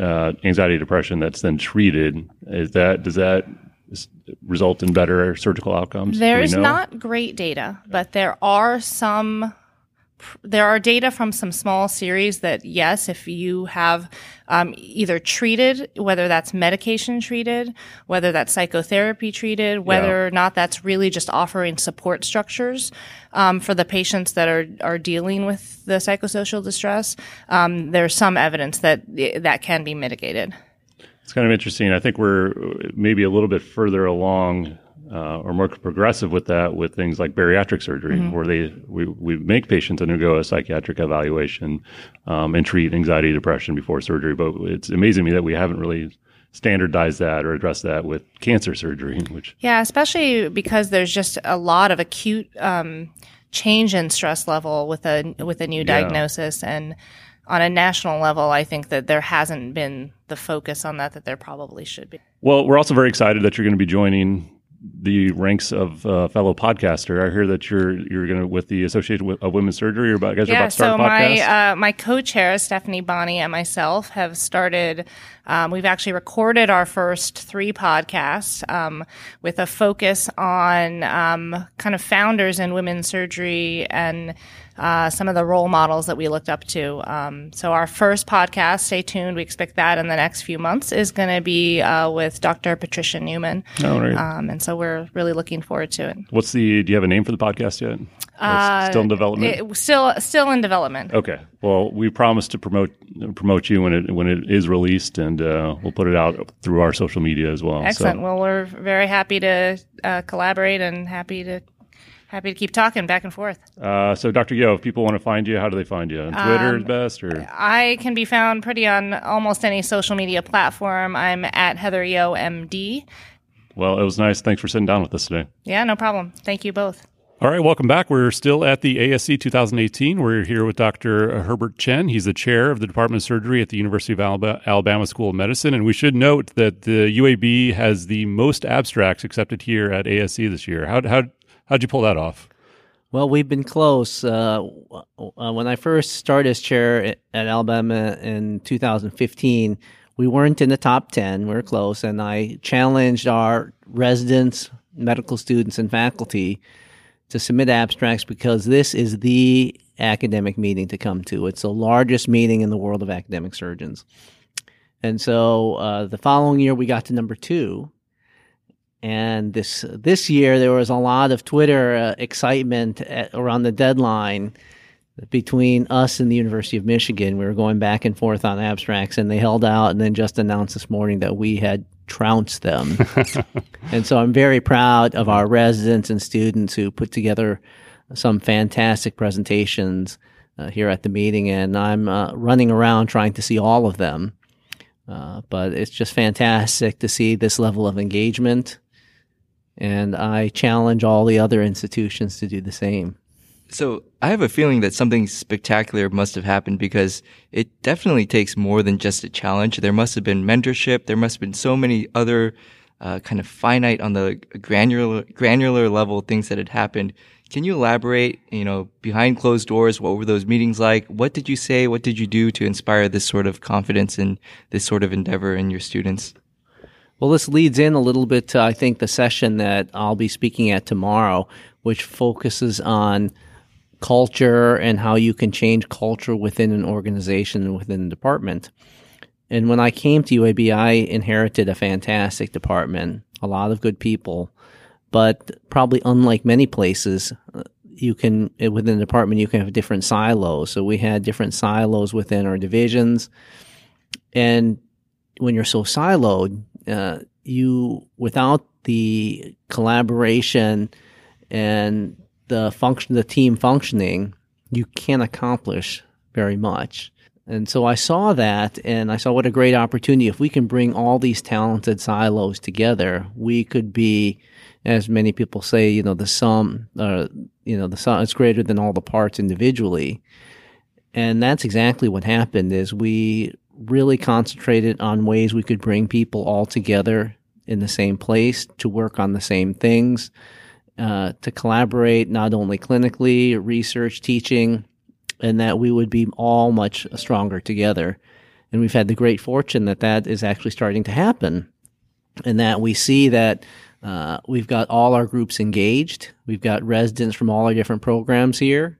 uh, anxiety, depression that's then treated, is that, does that result in better surgical outcomes? There's not great data, but there are some there are data from some small series that yes, if you have um, either treated, whether that's medication treated, whether that's psychotherapy treated, whether yeah. or not that's really just offering support structures um, for the patients that are are dealing with the psychosocial distress, um, there's some evidence that that can be mitigated. It's kind of interesting. I think we're maybe a little bit further along uh, or more progressive with that with things like bariatric surgery, mm-hmm. where they we, we make patients undergo a psychiatric evaluation um, and treat anxiety, depression before surgery. But it's amazing to me that we haven't really standardized that or addressed that with cancer surgery. Which yeah, especially because there's just a lot of acute um, change in stress level with a with a new diagnosis yeah. and on a national level, I think that there hasn't been the focus on that that there probably should be. Well, we're also very excited that you're going to be joining the ranks of uh, fellow podcaster. I hear that you're you're going to with the Association of Women's Surgery. You're about, guys are yeah, about to start so a podcast. my uh, my co-chair Stephanie Bonney and myself have started. Um, we've actually recorded our first three podcasts um, with a focus on um, kind of founders in women's surgery and uh, some of the role models that we looked up to. Um, so our first podcast, stay tuned. We expect that in the next few months is going to be uh, with Dr. Patricia Numann, oh, right. um, and so we're really looking forward to it. What's the? Do you have a name for the podcast yet? It's still in development. Uh, It, still still in development. Okay. Well, we promise to promote promote you when it when it is released, and uh, we'll put it out through our social media as well. Excellent. So, Well, we're very happy to uh, collaborate and happy to happy to keep talking back and forth. uh, so Dr. Yeo, if people want to find you, how do they find you? On Twitter is best, or I can be found pretty on almost any social media platform. I'm at Heather Yeo MD. well, it was nice. Thanks for sitting down with us today. Yeah, no problem. Thank you both. All right, welcome back. We're still at the ASC 2018. We're here with Dr. Herbert Chen. He's the chair of the Department of Surgery at the University of Alabama, Alabama School of Medicine. And we should note that the UAB has the most abstracts accepted here at ASC this year. How, how, how'd you pull that off? Well, we've been close. Uh, uh, when I first started as chair at, Alabama in 2015, we weren't in the top 10. We were close. And I challenged our residents, medical students, and faculty to submit abstracts because this is the academic meeting to come to. It's the largest meeting in the world of academic surgeons. And so uh, the following year, we got to number two. And this this year, there was a lot of Twitter uh, excitement at, around the deadline between us and the University of Michigan. We were going back and forth on abstracts, and they held out, and then just announced this morning that we had trounced them. and so I'm very proud of our residents and students who put together some fantastic presentations uh, here at the meeting, and I'm uh, running around trying to see all of them. Uh, but it's just fantastic to see this level of engagement. And I challenge all the other institutions to do the same. So I have a feeling that something spectacular must have happened because it definitely takes more than just a challenge. There must have been mentorship. There must have been so many other uh, kind of finite on the granular granular level things that had happened. Can you elaborate? You know, behind closed doors, what were those meetings like? What did you say? What did you do to inspire this sort of confidence and this sort of endeavor in your students? Well, this leads in a little bit to, I think, the session that I'll be speaking at tomorrow, which focuses on culture and how you can change culture within an organization and within a department. And when I came to UAB, I inherited a fantastic department, a lot of good people, but probably unlike many places, uh, you can within the department you can have different silos. So we had different silos within our divisions, and when you're so siloed, uh, you without the collaboration and the function, the team functioning, you can't accomplish very much. And so I saw that and I saw what a great opportunity. If we can bring all these talented silos together, we could be, as many people say, you know, the sum, uh, you know, the sum is greater than all the parts individually. And that's exactly what happened is we really concentrated on ways we could bring people all together in the same place to work on the same things, uh, to collaborate not only clinically, research, teaching, and that we would be all much stronger together. And we've had the great fortune that that is actually starting to happen, and that we see that uh, we've got all our groups engaged. We've got residents from all our different programs here.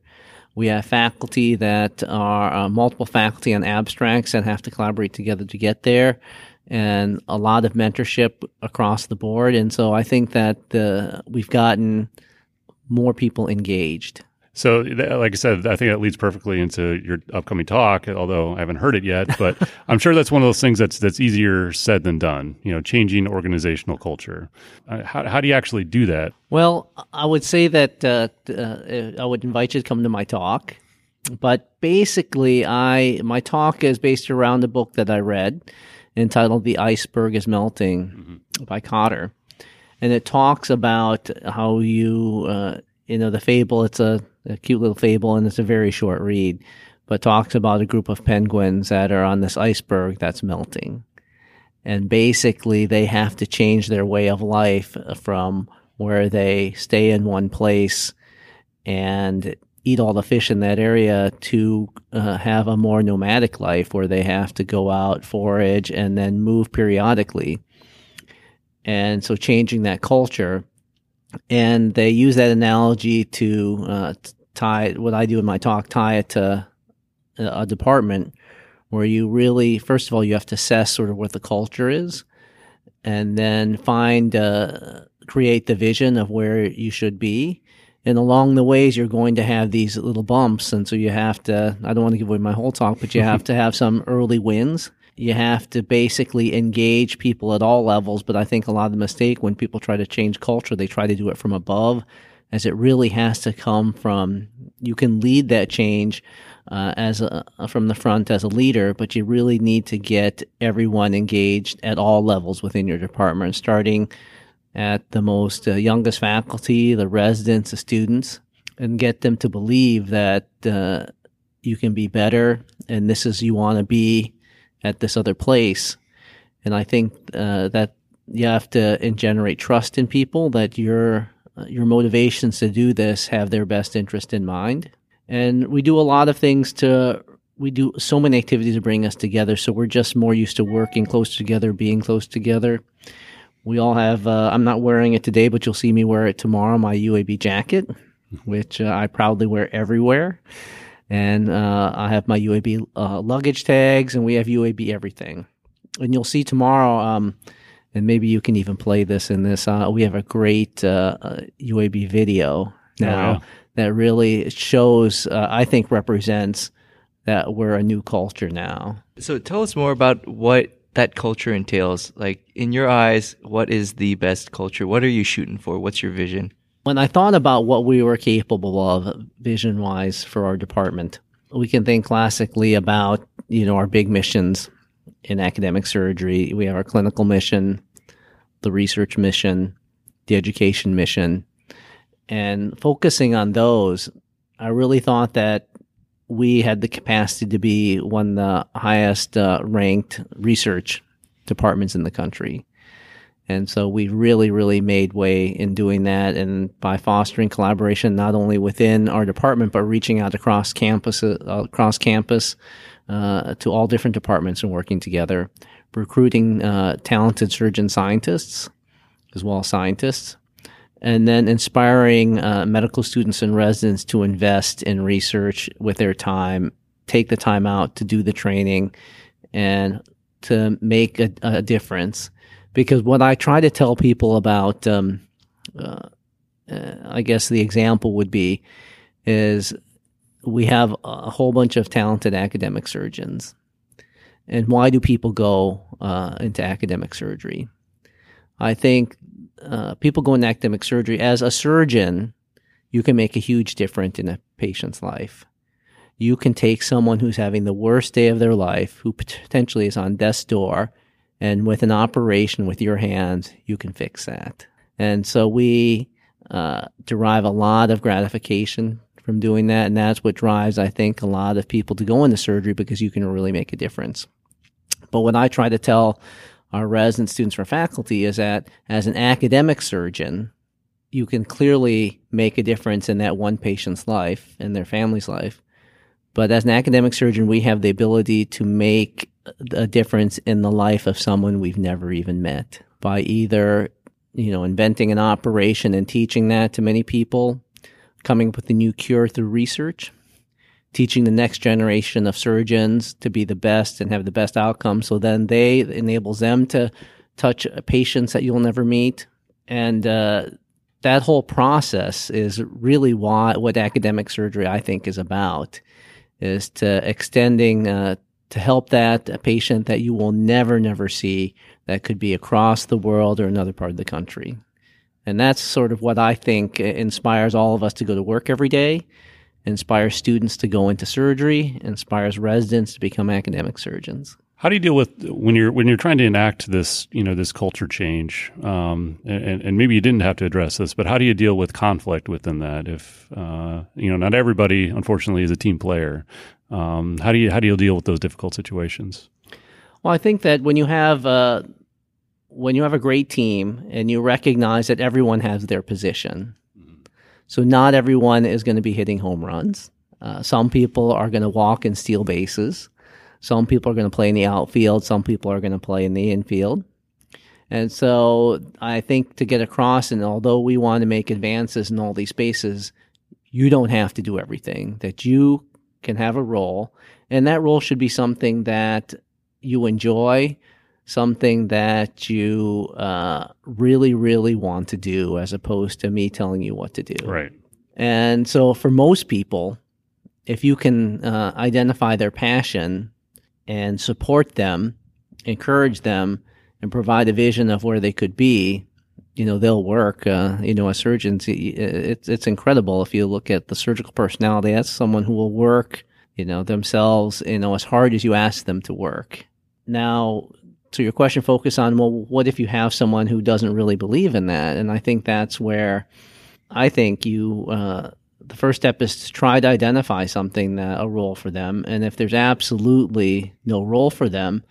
We have faculty that are uh, multiple faculty on abstracts that have to collaborate together to get there, and a lot of mentorship across the board. And so I think that the, we've gotten more people engaged. So, like I said, I think that leads perfectly into your upcoming talk. Although I haven't heard it yet, but I'm sure that's one of those things that's that's easier said than done. You know, changing organizational culture. Uh, how how do you actually do that? Well, I would say that uh, uh, I would invite you to come to my talk. But basically, I my talk is based around a book that I read entitled "The Iceberg Is Melting" by Kotter, and it talks about how you uh, you know the fable. It's a, a cute little fable, and it's a very short read, but talks about a group of penguins that are on this iceberg that's melting. And basically, they have to change their way of life from where they stay in one place and eat all the fish in that area to uh, have a more nomadic life where they have to go out, forage, and then move periodically. And so changing that culture. And they use that analogy to uh, tie what I do in my talk, tie it to a department where you really, first of all, you have to assess sort of what the culture is and then find, uh, create the vision of where you should be. And along the ways you're going to have these little bumps. And so you have to i don't want to give away my whole talk but you have to have some early wins you have to basically engage people at all levels but i think a lot of the mistake when people try to change culture they try to do it from above as it really has to come from you can lead that change uh, as a, from the front as a leader, but you really need to get everyone engaged at all levels within your department, starting at the most uh, youngest faculty, the residents, the students, and get them to believe that uh, you can be better and this is you want to be at this other place. And I think uh, that you have to generate trust in people that your uh, your motivations to do this have their best interest in mind. And we do a lot of things to we do so many activities to bring us together. So we're just more used to working close together, being close together. We all have, uh, I'm not wearing it today, but you'll see me wear it tomorrow, my UAB jacket, which uh, I proudly wear everywhere. And uh, I have my UAB uh, luggage tags, and we have UAB everything. And you'll see tomorrow, um, and maybe you can even play this in this. Uh, we have a great UAB uh, video now oh, that really shows, I think, represents that we're a new culture now. So tell us more about what that culture entails. Like in your eyes, what is the best culture? What are you shooting for? What's your vision? When I thought about what we were capable of vision wise for our department, we can think classically about, you know, our big missions in academic surgery. We have our clinical mission, the research mission, the education mission. And focusing on those, I really thought that we had the capacity to be one of the highest uh, ranked research departments in the country. And so we really, really made way in doing that. And by fostering collaboration, not only within our department, but reaching out across campus, uh, across campus, uh, to all different departments and working together, recruiting, uh, talented surgeon scientists as well as scientists, and then inspiring uh, medical students and residents to invest in research with their time, take the time out to do the training, and to make a, a difference. Because what I try to tell people about, um, uh, uh, I guess the example would be, is we have a whole bunch of talented academic surgeons. And why do people go uh, into academic surgery? I think uh, people go into academic surgery as a surgeon, you can make a huge difference in a patient's life. You can take someone who's having the worst day of their life, who potentially is on death's door, and with an operation with your hands, you can fix that. And so we uh, derive a lot of gratification from doing that. And that's what drives, I think, a lot of people to go into surgery because you can really make a difference. But what I try to tell our resident students for faculty is that as an academic surgeon, you can clearly make a difference in that one patient's life and their family's life. But as an academic surgeon, we have the ability to make a difference in the life of someone we've never even met by either, you know, inventing an operation and teaching that to many people, coming up with a new cure through research, teaching the next generation of surgeons to be the best and have the best outcome. So then they enables them to touch patients that you'll never meet. And, uh, that whole process is really why, what academic surgery I think is about is to extending, uh, to help that a patient that you will never, never see that could be across the world or another part of the country. And that's sort of what I think inspires all of us to go to work every day inspires students to go into surgery, inspires residents to become academic surgeons. How do you deal with when you're when you're trying to enact this you know this culture change? Um, and, and maybe you didn't have to address this, but how do you deal with conflict within that? If uh, you know, not everybody, unfortunately, is a team player. Um, how do you how do you deal with those difficult situations? Well, I think that when you have uh, when you have a great team and you recognize that everyone has their position, so not everyone is going to be hitting home runs. Uh, some people are going to walk and steal bases. Some people are going to play in the outfield. Some people are going to play in the infield. And so I think to get across, and although we want to make advances in all these spaces, you don't have to do everything, that you can have a role. And that role should be something that you enjoy, something that you uh, really, really want to do, as opposed to me telling you what to do. Right. And so for most people, if you can uh, identify their passion and support them, encourage them, and provide a vision of where they could be, you know, they'll work. Uh, you know, as surgeons, it's it's incredible if you look at the surgical personality. That's someone who will work, you know, themselves, you know, as hard as you ask them to work. Now, to your question, focus on well, what if you have someone who doesn't really believe in that? And I think that's where I think you. Uh, the first step is to try to identify something that a role for them, and if there's absolutely no role for them,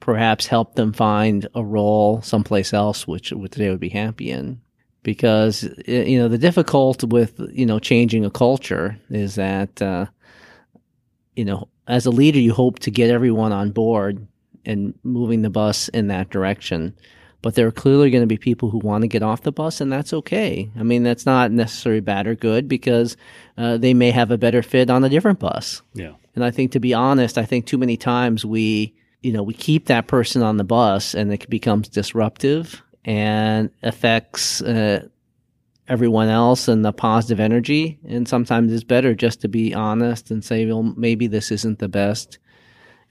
perhaps help them find a role someplace else which, which they would be happy in. Because you know the difficult with you know changing a culture is that uh, you know as a leader you hope to get everyone on board and moving the bus in that direction. But there are clearly going to be people who want to get off the bus and that's okay. I mean that's not necessarily bad or good because uh, they may have a better fit on a different bus. Yeah. and i think to be honest i think too many times we you know, we keep that person on the bus and it becomes disruptive and affects uh, everyone else and the positive energy. And sometimes it's better just to be honest and say, well, maybe this isn't the best.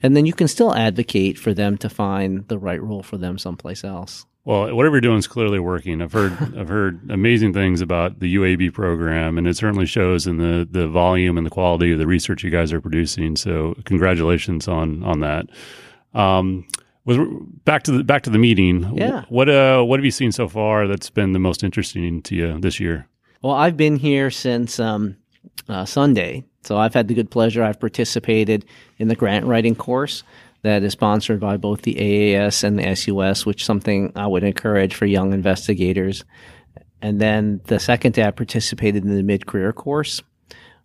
And then you can still advocate for them to find the right role for them someplace else. Well, whatever you're doing is clearly working. I've heard I've heard amazing things about the UAB program, and it certainly shows in the the volume and the quality of the research you guys are producing. So, congratulations on on that. Um, with back to the back to the meeting. Yeah. What uh what have you seen so far that's been the most interesting to you this year? Well, I've been here since um, uh, Sunday, so I've had the good pleasure. I've participated in the grant writing course that is sponsored by both the AAS and the SUS, which is something I would encourage for young investigators. And then the second day, I participated in the mid career course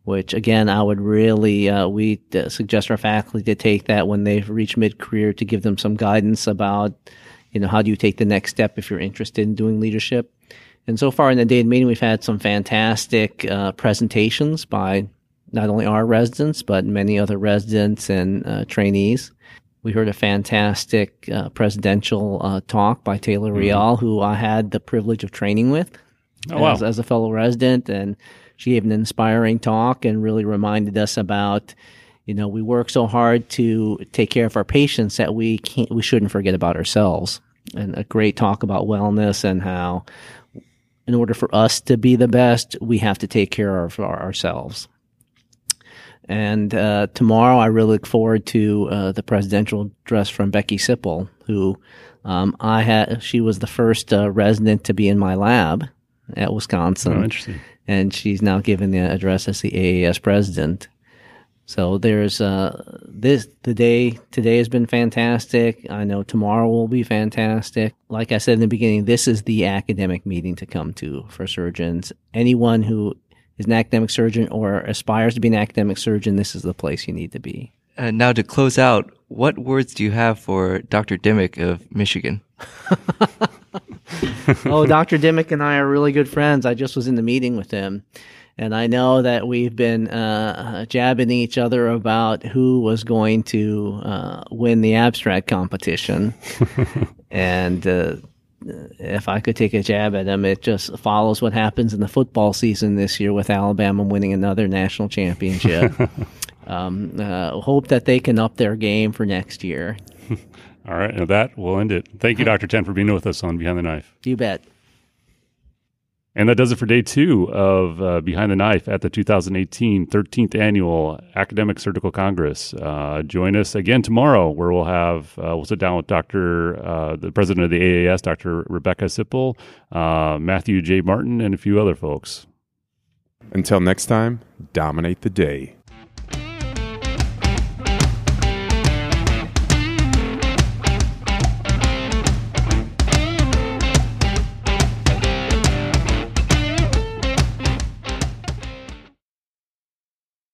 which again, I would really, uh, we uh, suggest our faculty to take that when they've reached mid-career to give them some guidance about, you know, how do you take the next step if you're interested in doing leadership. And so far in the day of meeting, we've had some fantastic uh, presentations by not only our residents, but many other residents and uh, trainees. We heard a fantastic uh, presidential uh, talk by Taylor Mm-hmm. Riall, who I had the privilege of training with Oh, wow. as, as a fellow resident. And she gave an inspiring talk and really reminded us about, you know, we work so hard to take care of our patients that we can't, we shouldn't forget about ourselves. And a great talk about wellness and how, in order for us to be the best, we have to take care of our, ourselves. And uh, tomorrow, I really look forward to uh, the presidential address from Becky Sippel, who um, I had. She was the first uh, resident to be in my lab at Wisconsin Oh, interesting. and she's now given the address as the AAS president. So there's uh, this the day today has been fantastic. I know tomorrow will be fantastic. Like I said in the beginning, this is the academic meeting to come to for surgeons. Anyone who is an academic surgeon or aspires to be an academic surgeon, this is the place you need to be. Uh, now to close out, what words do you have for Dr. Dimick of Michigan? oh, Dr. Dimick and I are really good friends. I just was in the meeting with him. And I know that we've been uh, jabbing each other about who was going to uh, win the abstract competition. and uh, if I could take a jab at him, it just follows what happens in the football season this year with Alabama winning another national championship. um, uh, hope that they can up their game for next year. All right, and that will end it. Thank you, Dr. Chen, for being with us on Behind the Knife. You bet. And that does it for day two of uh, Behind the Knife at the 2018 13th Annual Academic Surgical Congress. Uh, join us again tomorrow, where we'll have uh, we'll sit down with Dr. Uh, the president of the AAS, Dr. Rebecca Sippel, uh, Matthew J. Martin, and a few other folks. Until next time, dominate the day.